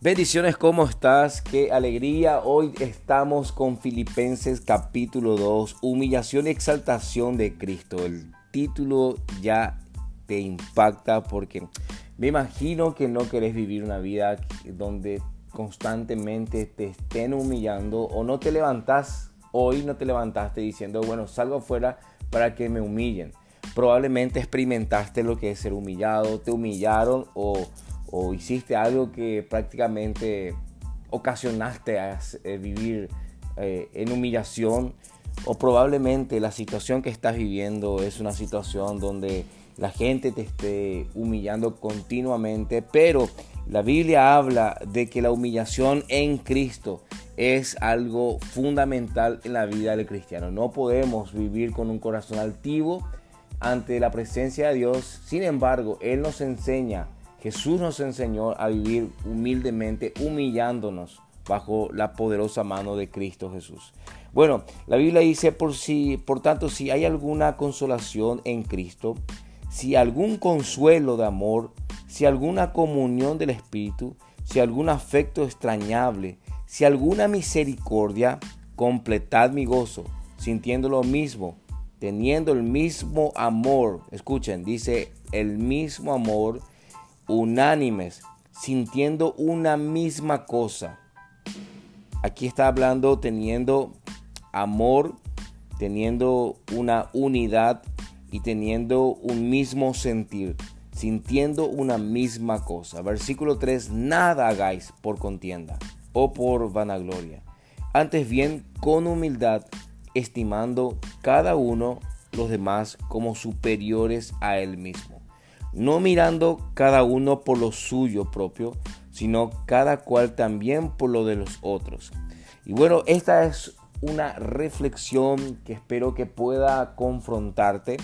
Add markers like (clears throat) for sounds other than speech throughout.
Bendiciones, ¿cómo estás? Qué alegría. Hoy estamos con Filipenses capítulo 2, humillación y exaltación de Cristo. El título ya te impacta porque me imagino que no querés vivir una vida donde constantemente te estén humillando o no te levantás, hoy no te levantaste diciendo, bueno, salgo afuera para que me humillen. Probablemente experimentaste lo que es ser humillado, te humillaron o o hiciste algo que prácticamente ocasionaste a eh, vivir eh, en humillación o probablemente la situación que estás viviendo es una situación donde la gente te esté humillando continuamente, pero la Biblia habla de que la humillación en Cristo es algo fundamental en la vida del cristiano. No podemos vivir con un corazón altivo ante la presencia de Dios. Sin embargo, Él nos enseña Jesús nos enseñó a vivir humildemente, humillándonos bajo la poderosa mano de Cristo Jesús. Bueno, la Biblia dice por si, por tanto, si hay alguna consolación en Cristo, si algún consuelo de amor, si alguna comunión del Espíritu, si algún afecto extrañable, si alguna misericordia, completad mi gozo, sintiendo lo mismo, teniendo el mismo amor. Escuchen, dice el mismo amor unánimes, sintiendo una misma cosa. Aquí está hablando teniendo amor, teniendo una unidad y teniendo un mismo sentir, sintiendo una misma cosa. Versículo 3, nada hagáis por contienda o por vanagloria. Antes bien, con humildad, estimando cada uno los demás como superiores a él mismo no mirando cada uno por lo suyo propio, sino cada cual también por lo de los otros. Y bueno, esta es una reflexión que espero que pueda confrontarte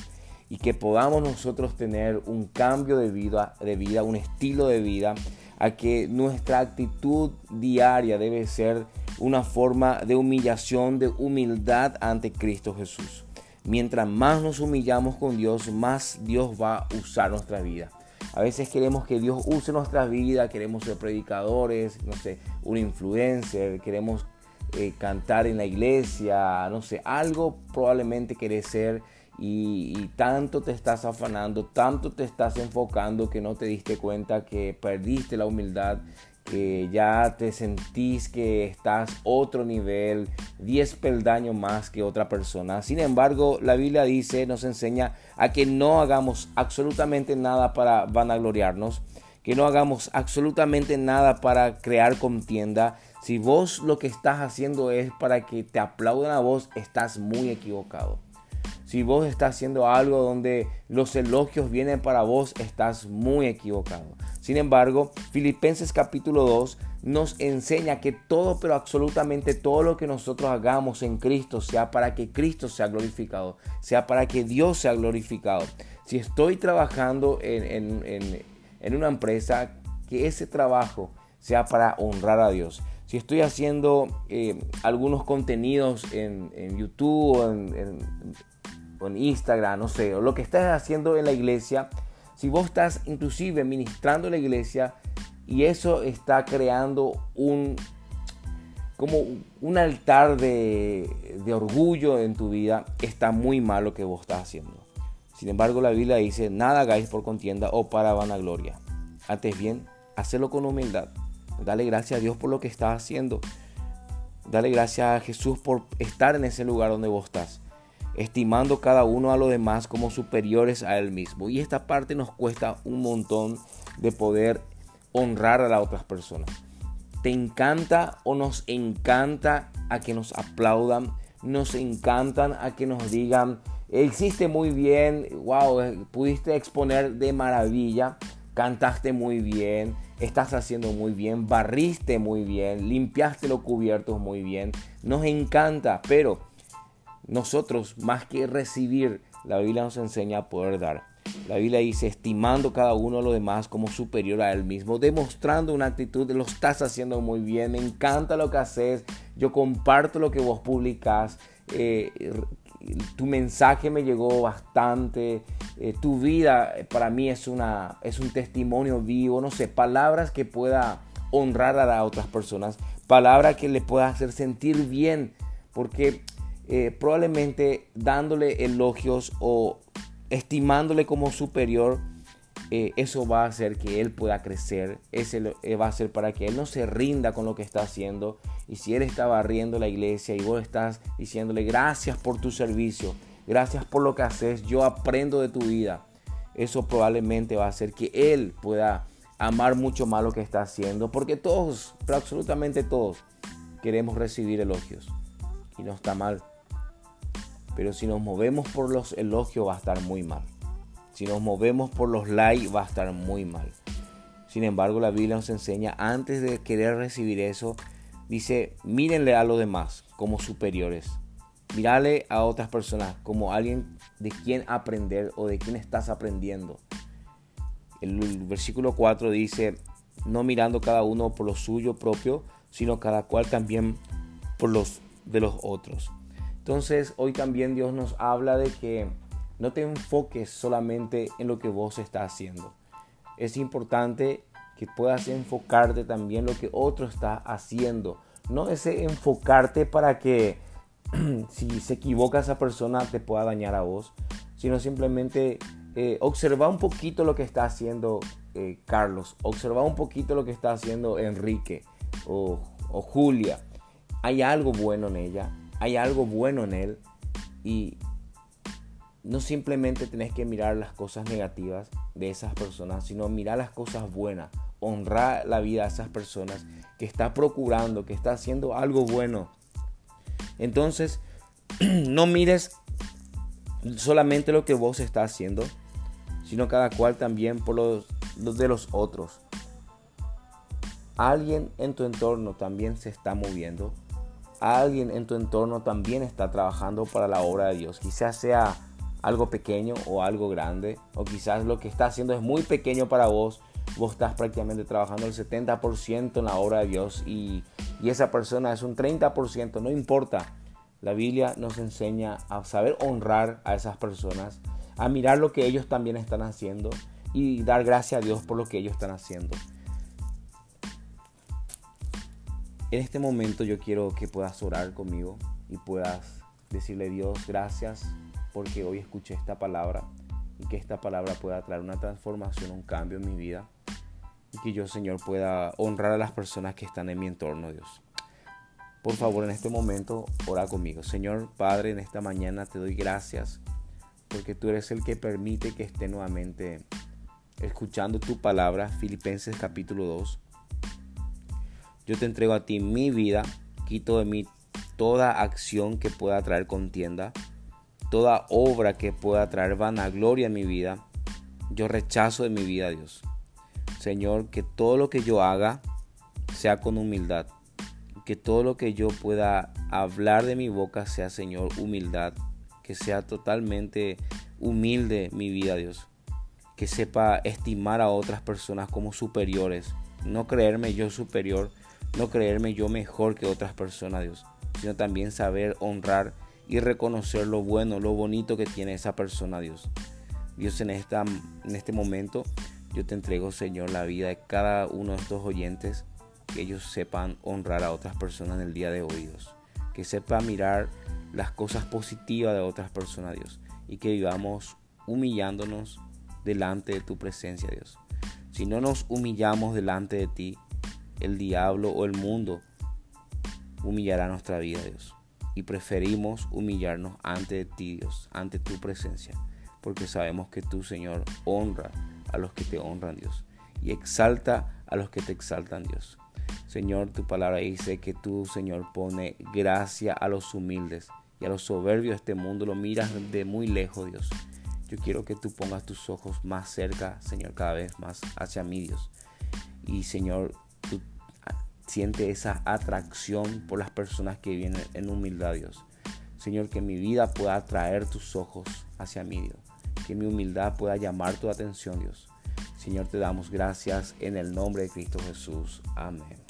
y que podamos nosotros tener un cambio de vida, de vida, un estilo de vida, a que nuestra actitud diaria debe ser una forma de humillación, de humildad ante Cristo Jesús. Mientras más nos humillamos con Dios, más Dios va a usar nuestra vida. A veces queremos que Dios use nuestra vida, queremos ser predicadores, no sé, un influencer, queremos eh, cantar en la iglesia, no sé, algo probablemente querés ser y, tanto te estás afanando, tanto te estás enfocando que no te diste cuenta que perdiste la humildad que ya te sentís que estás otro nivel, 10 peldaños más que otra persona. Sin embargo, la Biblia dice, nos enseña a que no hagamos absolutamente nada para vanagloriarnos, que no hagamos absolutamente nada para crear contienda. Si vos lo que estás haciendo es para que te aplaudan a vos, estás muy equivocado. Si vos estás haciendo algo donde los elogios vienen para vos, estás muy equivocado. Sin embargo, Filipenses capítulo 2 nos enseña que todo, pero absolutamente todo lo que nosotros hagamos en Cristo sea para que Cristo sea glorificado, sea para que Dios sea glorificado. Si estoy trabajando en, una empresa, que ese trabajo sea para honrar a Dios. Si estoy haciendo eh, algunos contenidos en, YouTube o en, en Instagram, no sé, lo que estás haciendo en la iglesia, si vos estás inclusive ministrando la iglesia y eso está creando un como un altar de, orgullo en tu vida, está muy mal lo que vos estás haciendo. Sin embargo, la Biblia dice, nada hagáis por contienda o para vanagloria. Antes bien, hacelo con humildad. Dale gracias a Dios por lo que estás haciendo. Dale gracias a Jesús por estar en ese lugar donde vos estás estimando cada uno a los demás como superiores a él mismo. Y esta parte nos cuesta un montón de poder honrar a las otras personas. ¿Te encanta o nos encanta a que nos aplaudan? Nos encantan a que nos digan, hiciste muy bien, wow, pudiste exponer de maravilla, cantaste muy bien, estás haciendo muy bien, barriste muy bien, limpiaste los cubiertos muy bien. Nos encanta, pero nosotros, más que recibir, la Biblia nos enseña a poder dar. La Biblia dice, estimando cada uno a lo demás como superior a él mismo, demostrando una actitud de lo estás haciendo muy bien, me encanta lo que haces, yo comparto lo que vos publicás, eh, tu mensaje me llegó bastante, eh, tu vida para mí es, una, es un testimonio vivo, no sé, palabras que pueda honrar a otras personas, palabra que le pueda hacer sentir bien, porque eh, probablemente dándole elogios o estimándole como superior, eh, eso va a hacer que él pueda crecer, ese eh, va a ser para que él no se rinda con lo que está haciendo. Y si él está barriendo la iglesia y vos estás diciéndole gracias por tu servicio, gracias por lo que haces, yo aprendo de tu vida, eso probablemente va a hacer que él pueda amar mucho más lo que está haciendo, porque todos, absolutamente todos, queremos recibir elogios. Y no está mal. Pero si nos movemos por los elogios va a estar muy mal. Si nos movemos por los likes va a estar muy mal. Sin embargo, la Biblia nos enseña, antes de querer recibir eso, dice, mírenle a los demás como superiores. Mírale a otras personas como alguien de quien aprender o de quien estás aprendiendo. El, versículo 4 dice, no mirando cada uno por lo suyo propio, sino cada cual también por los de los otros. Entonces, hoy también Dios nos habla de que no te enfoques solamente en lo que vos estás haciendo. Es importante que puedas enfocarte también en lo que otro está haciendo. No es enfocarte para que (clears throat) si se equivoca esa persona te pueda dañar a vos, sino simplemente eh, observar un poquito lo que está haciendo eh, Carlos, observar un poquito lo que está haciendo Enrique o Julia. Hay algo bueno en ella, hay algo bueno en él y no simplemente tenés que mirar las cosas negativas de esas personas, sino mirar las cosas buenas, honrar la vida de esas personas que está procurando, que está haciendo algo bueno. Entonces, (clears throat) no mires solamente lo que vos estás haciendo, sino cada cual también por los, los de los otros. Alguien en tu entorno también se está moviendo. Alguien en tu entorno también está trabajando para la obra de Dios. Quizás sea algo pequeño o algo grande, o quizás lo que está haciendo es muy pequeño para vos, vos estás prácticamente trabajando el 70% en la obra de Dios y, y esa persona es un 30%, no importa. La Biblia nos enseña a saber honrar a esas personas, a mirar lo que ellos también están haciendo y dar gracias a Dios por lo que ellos están haciendo. En este momento yo quiero que puedas orar conmigo y puedas decirle Dios gracias porque hoy escuché esta palabra y que esta palabra pueda traer una transformación, un cambio en mi vida y que yo, Señor, pueda honrar a las personas que están en mi entorno, Dios. Por favor, en este momento, ora conmigo. Señor Padre, en esta mañana te doy gracias porque tú eres el que permite que esté nuevamente escuchando tu palabra, Filipenses capítulo 2. Yo te entrego a ti mi vida, quito de mí toda acción que pueda traer contienda toda obra que pueda traer vanagloria en mi vida, yo rechazo de mi vida, Dios. Señor, que todo lo que yo haga sea con humildad. Que todo lo que yo pueda hablar de mi boca sea, Señor, humildad. Que sea totalmente humilde mi vida, Dios. Que sepa estimar a otras personas como superiores. No creerme yo superior, no creerme yo mejor que otras personas, Dios. Sino también saber honrar y reconocer lo bueno, lo bonito que tiene esa persona, Dios. Dios, en, esta, en este momento yo te entrego, Señor, la vida de cada uno de estos oyentes, que ellos sepan honrar a otras personas en el día de hoy, Dios. Que sepan mirar las cosas positivas de otras personas, Dios. Y que vivamos humillándonos delante de tu presencia, Dios. Si no nos humillamos delante de ti, el diablo o el mundo humillará nuestra vida, Dios y preferimos humillarnos ante ti, Dios, ante tu presencia, porque sabemos que tú, Señor, honra a los que te honran, Dios, y exalta a los que te exaltan, Dios. Señor, tu palabra dice que tú, Señor, pone gracia a los humildes y a los soberbios de este mundo lo miras de muy lejos, Dios. Yo quiero que tú pongas tus ojos más cerca, Señor, cada vez más hacia mí, Dios. Y Señor, siente esa atracción por las personas que vienen en humildad, Dios. Señor, que mi vida pueda atraer tus ojos hacia mí, Dios. Que mi humildad pueda llamar tu atención, Dios. Señor, te damos gracias en el nombre de Cristo Jesús. Amén.